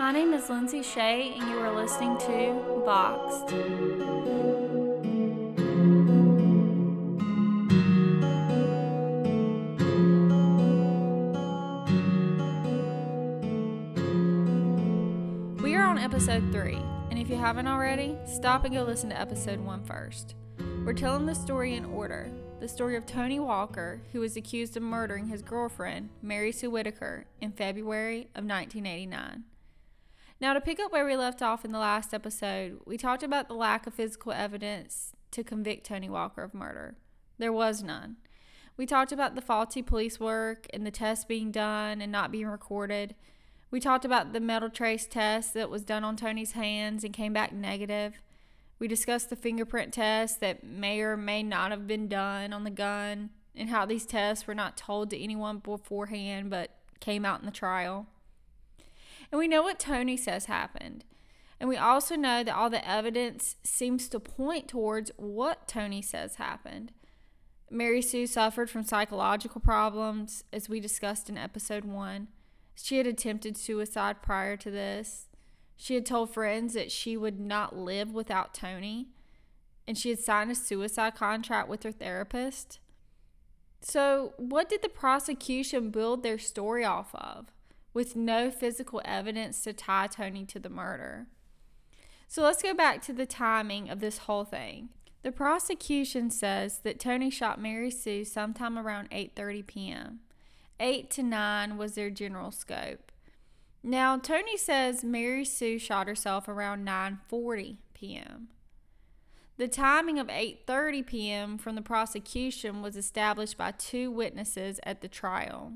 My name is Lindsay Shea, and you are listening to Boxed. We are on episode 3, and if you haven't already, stop and go listen to episode 1 first. We're telling the story in order the story of Tony Walker, who was accused of murdering his girlfriend, Mary Sue Whitaker, in February of 1989. Now, to pick up where we left off in the last episode, we talked about the lack of physical evidence to convict Tony Walker of murder. There was none. We talked about the faulty police work and the tests being done and not being recorded. We talked about the metal trace test that was done on Tony's hands and came back negative. We discussed the fingerprint test that may or may not have been done on the gun and how these tests were not told to anyone beforehand but came out in the trial. And we know what Tony says happened. And we also know that all the evidence seems to point towards what Tony says happened. Mary Sue suffered from psychological problems, as we discussed in episode one. She had attempted suicide prior to this. She had told friends that she would not live without Tony, and she had signed a suicide contract with her therapist. So, what did the prosecution build their story off of? With no physical evidence to tie Tony to the murder. So let's go back to the timing of this whole thing. The prosecution says that Tony shot Mary Sue sometime around 8:30 p.m. 8 to 9 was their general scope. Now, Tony says Mary Sue shot herself around 9:40 p.m. The timing of 8:30 p.m. from the prosecution was established by two witnesses at the trial.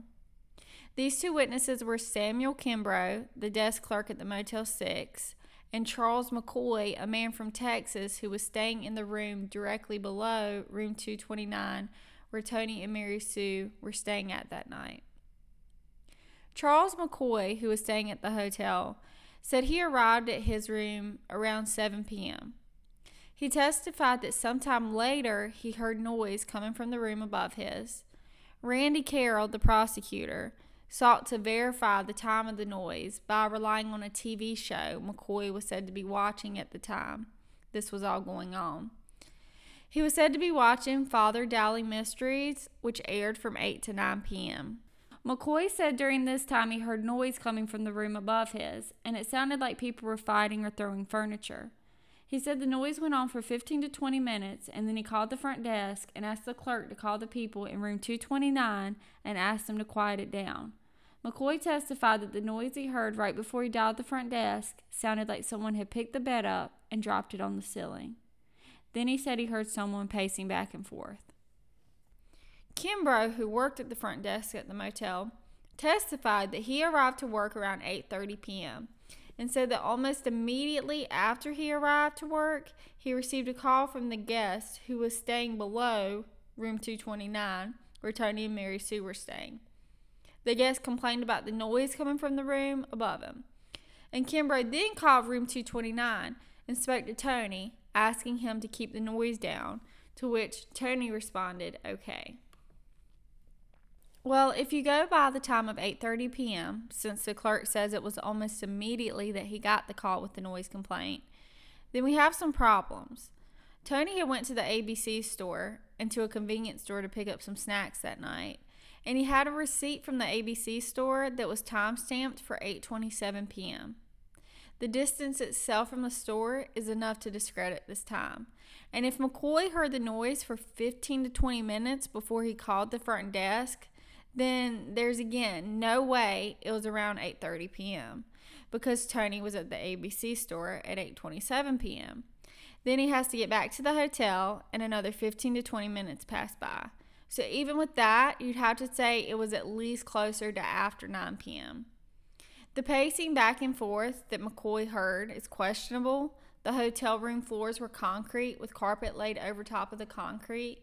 These two witnesses were Samuel Kimbrough, the desk clerk at the Motel 6, and Charles McCoy, a man from Texas who was staying in the room directly below room 229 where Tony and Mary Sue were staying at that night. Charles McCoy, who was staying at the hotel, said he arrived at his room around 7 p.m. He testified that sometime later he heard noise coming from the room above his. Randy Carroll, the prosecutor, sought to verify the time of the noise by relying on a TV show McCoy was said to be watching at the time this was all going on. He was said to be watching Father Dowling Mysteries, which aired from 8 to 9 p.m. McCoy said during this time he heard noise coming from the room above his, and it sounded like people were fighting or throwing furniture. He said the noise went on for 15 to 20 minutes, and then he called the front desk and asked the clerk to call the people in room 229 and ask them to quiet it down. McCoy testified that the noise he heard right before he dialed the front desk sounded like someone had picked the bed up and dropped it on the ceiling. Then he said he heard someone pacing back and forth. Kimbrough, who worked at the front desk at the motel, testified that he arrived to work around 8:30 p.m. and said that almost immediately after he arrived to work, he received a call from the guest who was staying below room 229 where Tony and Mary Sue were staying. The guest complained about the noise coming from the room above him. And Kimbrough then called room 229 and spoke to Tony, asking him to keep the noise down, to which Tony responded, okay. Well, if you go by the time of 8:30 p.m., since the clerk says it was almost immediately that he got the call with the noise complaint, then we have some problems. Tony had went to the ABC store and to a convenience store to pick up some snacks that night and he had a receipt from the ABC store that was time stamped for 8:27 p.m. The distance itself from the store is enough to discredit this time. And if McCoy heard the noise for 15 to 20 minutes before he called the front desk, then there's again no way it was around 8:30 p.m. because Tony was at the ABC store at 8:27 p.m. Then he has to get back to the hotel and another 15 to 20 minutes pass by. So even with that, you'd have to say it was at least closer to after 9 p.m. The pacing back and forth that McCoy heard is questionable. The hotel room floors were concrete with carpet laid over top of the concrete.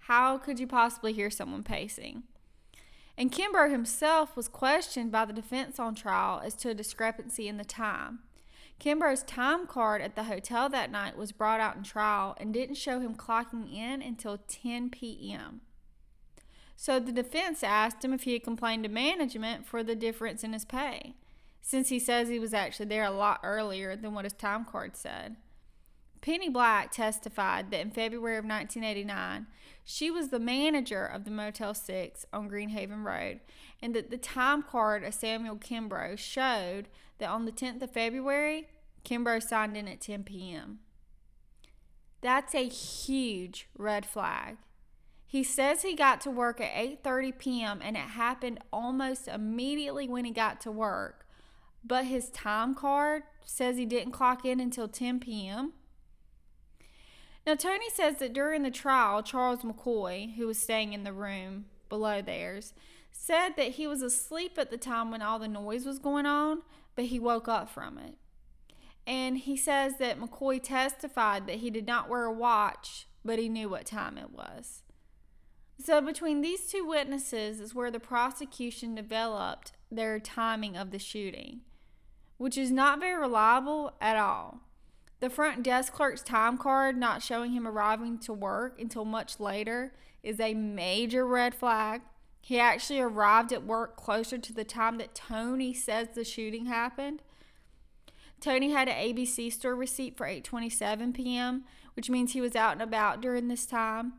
How could you possibly hear someone pacing? And Kimbrough himself was questioned by the defense on trial as to a discrepancy in the time. Kimbrough's time card at the hotel that night was brought out in trial and didn't show him clocking in until 10 p.m. So the defense asked him if he had complained to management for the difference in his pay. since he says he was actually there a lot earlier than what his time card said. Penny Black testified that in February of 1989, she was the manager of the Motel 6 on Greenhaven Road, and that the time card of Samuel Kimbrough showed that on the 10th of February, Kimbrough signed in at 10 p.m. That's a huge red flag. He says he got to work at 8:30 p.m. and it happened almost immediately when he got to work but his time card says he didn't clock in until 10 p.m. Now, Tony says that during the trial, Charles McCoy, who was staying in the room below theirs, said that he was asleep at the time when all the noise was going on, but he woke up from it. And he says that McCoy testified that he did not wear a watch, but he knew what time it was. So, between these two witnesses is where the prosecution developed their timing of the shooting which is not very reliable at all. The front desk clerk's time card not showing him arriving to work until much later is a major red flag. He actually arrived at work closer to the time that Tony says the shooting happened. Tony had an ABC store receipt for 8:27 p.m., which means he was out and about during this time.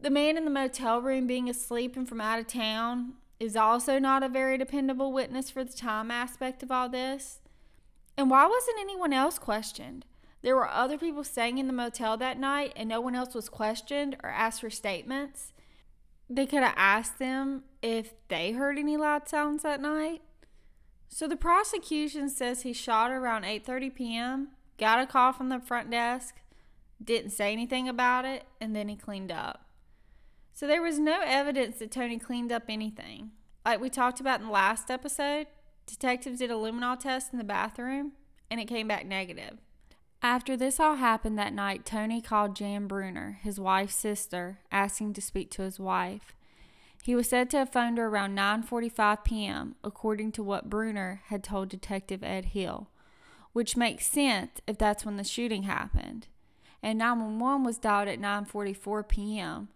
The man in the motel room being asleep and from out of town is also not a very dependable witness for the time aspect of all this. And why wasn't anyone else questioned? There were other people staying in the motel that night, and no one else was questioned or asked for statements. They could have asked them if they heard any loud sounds that night. So the prosecution says he shot around 8:30 p.m., got a call from the front desk, didn't say anything about it, and then he cleaned up. So there was no evidence that Tony cleaned up anything. Like we talked about in the last episode, detectives did a luminol test in the bathroom and it came back negative. After this all happened that night, Tony called Jan Bruner, his wife's sister, asking to speak to his wife. He was said to have phoned her around 9:45 p.m., according to what Bruner had told Detective Ed Hill, which makes sense if that's when the shooting happened. And 911 was dialed at 9:44 p.m.,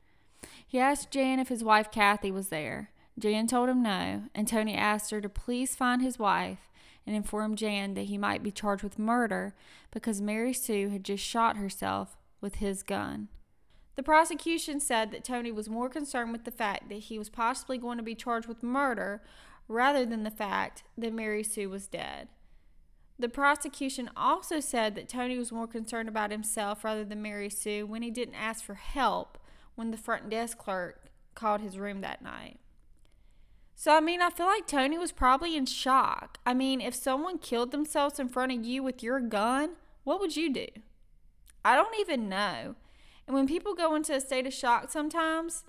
he asked Jan if his wife Kathy was there. Jan told him no, and Tony asked her to please find his wife and inform Jan that he might be charged with murder because Mary Sue had just shot herself with his gun. The prosecution said that Tony was more concerned with the fact that he was possibly going to be charged with murder rather than the fact that Mary Sue was dead. The prosecution also said that Tony was more concerned about himself rather than Mary Sue when he didn't ask for help when the front desk clerk called his room that night. So, I mean, I feel like Tony was probably in shock. I mean, if someone killed themselves in front of you with your gun, what would you do? I don't even know. And when people go into a state of shock sometimes,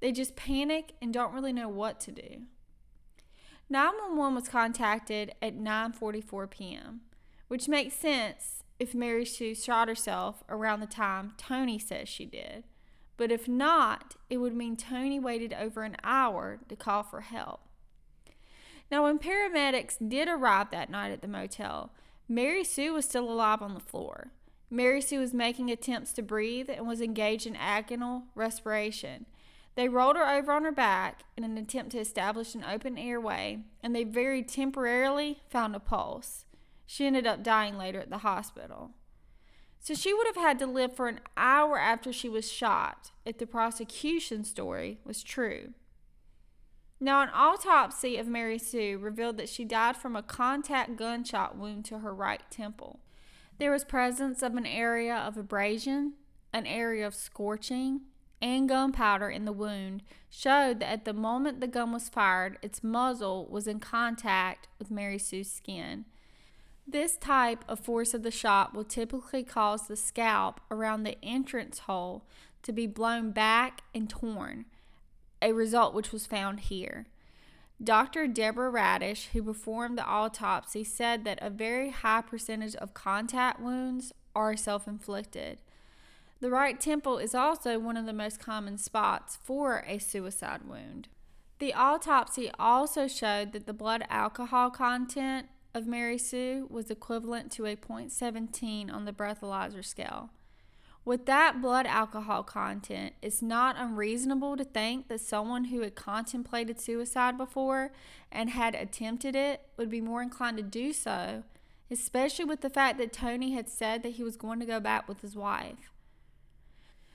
they just panic and don't really know what to do. 911 was contacted at 9:44 p.m., which makes sense if Mary Sue shot herself around the time Tony says she did. But if not, it would mean Tony waited over an hour to call for help. Now, when paramedics did arrive that night at the motel, Mary Sue was still alive on the floor. Mary Sue was making attempts to breathe and was engaged in agonal respiration. They rolled her over on her back in an attempt to establish an open airway, and they very temporarily found a pulse. She ended up dying later at the hospital. So she would have had to live for an hour after she was shot if the prosecution story was true. Now, an autopsy of Mary Sue revealed that she died from a contact gunshot wound to her right temple. There was presence of an area of abrasion, an area of scorching, and gunpowder in the wound showed that at the moment the gun was fired, its muzzle was in contact with Mary Sue's skin. This type of force of the shot will typically cause the scalp around the entrance hole to be blown back and torn, a result which was found here. Dr. Deborah Radisch, who performed the autopsy, said that a very high percentage of contact wounds are self inflicted. The right temple is also one of the most common spots for a suicide wound. The autopsy also showed that the blood alcohol content of Mary Sue was equivalent to a .17 on the breathalyzer scale, With that blood alcohol content, it's not unreasonable to think that someone who had contemplated suicide before and had attempted it would be more inclined to do so, especially with the fact that Tony had said that he was going to go back with his wife.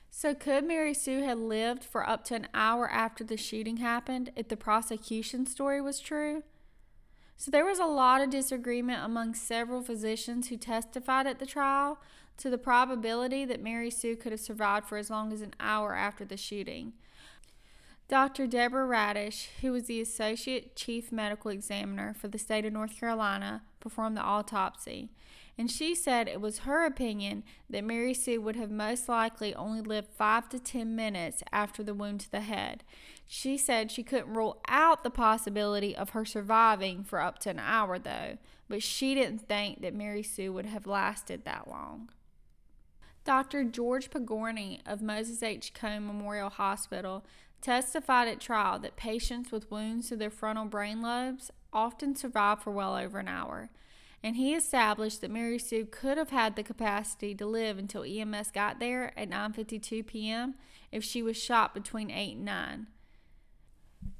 So, could Mary Sue have lived for up to an hour after the shooting happened if the prosecution story was true? So, there was a lot of disagreement among several physicians who testified at the trial to the probability that Mary Sue could have survived for as long as an hour after the shooting. Dr. Deborah Radisch, who was the Associate Chief Medical Examiner for the state of North Carolina, performed the autopsy, and she said it was her opinion that Mary Sue would have most likely only lived five to ten minutes after the wound to the head. She said she couldn't rule out the possibility of her surviving for up to an hour, though, but she didn't think that Mary Sue would have lasted that long. Dr. George Pagorny of Moses H. Cone Memorial Hospital testified at trial that patients with wounds to their frontal brain lobes often survive for well over an hour, and he established that Mary Sue could have had the capacity to live until EMS got there at 9:52 p.m. if she was shot between 8 and 9.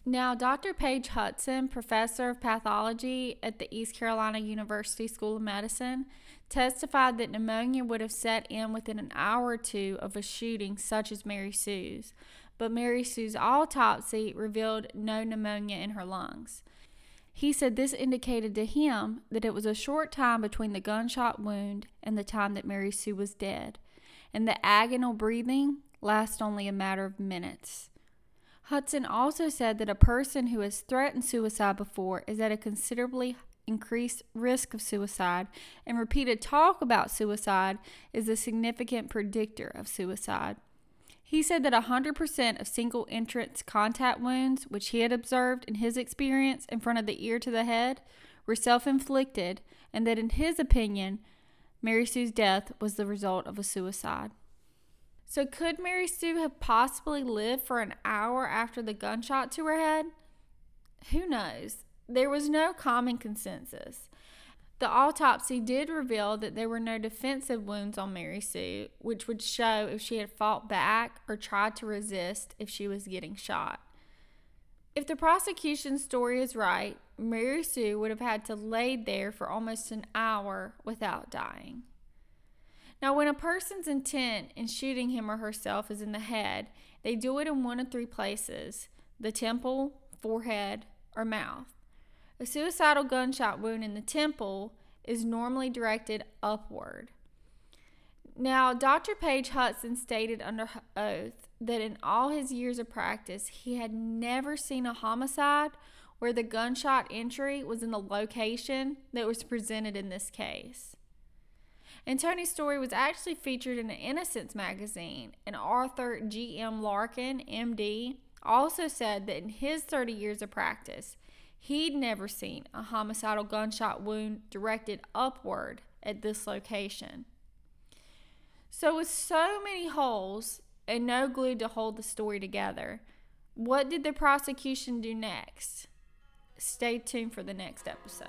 Now, Dr. Page Hudson, professor of pathology at the East Carolina University School of Medicine, testified that pneumonia would have set in within an hour or two of a shooting such as Mary Sue's, but Mary Sue's autopsy revealed no pneumonia in her lungs. He said this indicated to him that it was a short time between the gunshot wound and the time that Mary Sue was dead, and the agonal breathing lasted only a matter of minutes. Hudson also said that a person who has threatened suicide before is at a considerably increased risk of suicide, and repeated talk about suicide is a significant predictor of suicide. He said that 100% of single entrance contact wounds, which he had observed in his experience in front of the ear to the head, were self inflicted, and that in his opinion, Mary Sue's death was the result of a suicide. So, could Mary Sue have possibly lived for an hour after the gunshot to her head? Who knows? There was no common consensus. The autopsy did reveal that there were no defensive wounds on Mary Sue, which would show if she had fought back or tried to resist if she was getting shot. If the prosecution's story is right, Mary Sue would have had to lay there for almost an hour without dying. Now, when a person's intent in shooting him or herself is in the head, they do it in one of three places the temple, forehead, or mouth. A suicidal gunshot wound in the temple is normally directed upward. Now, Dr. Page Hudson stated under oath that in all his years of practice, he had never seen a homicide where the gunshot entry was in the location that was presented in this case. And Tony's story was actually featured in an Innocence magazine, and Arthur G.M. Larkin, MD, also said that in his 30 years of practice, He'd never seen a homicidal gunshot wound directed upward at this location. So, with so many holes and no glue to hold the story together, what did the prosecution do next? Stay tuned for the next episode.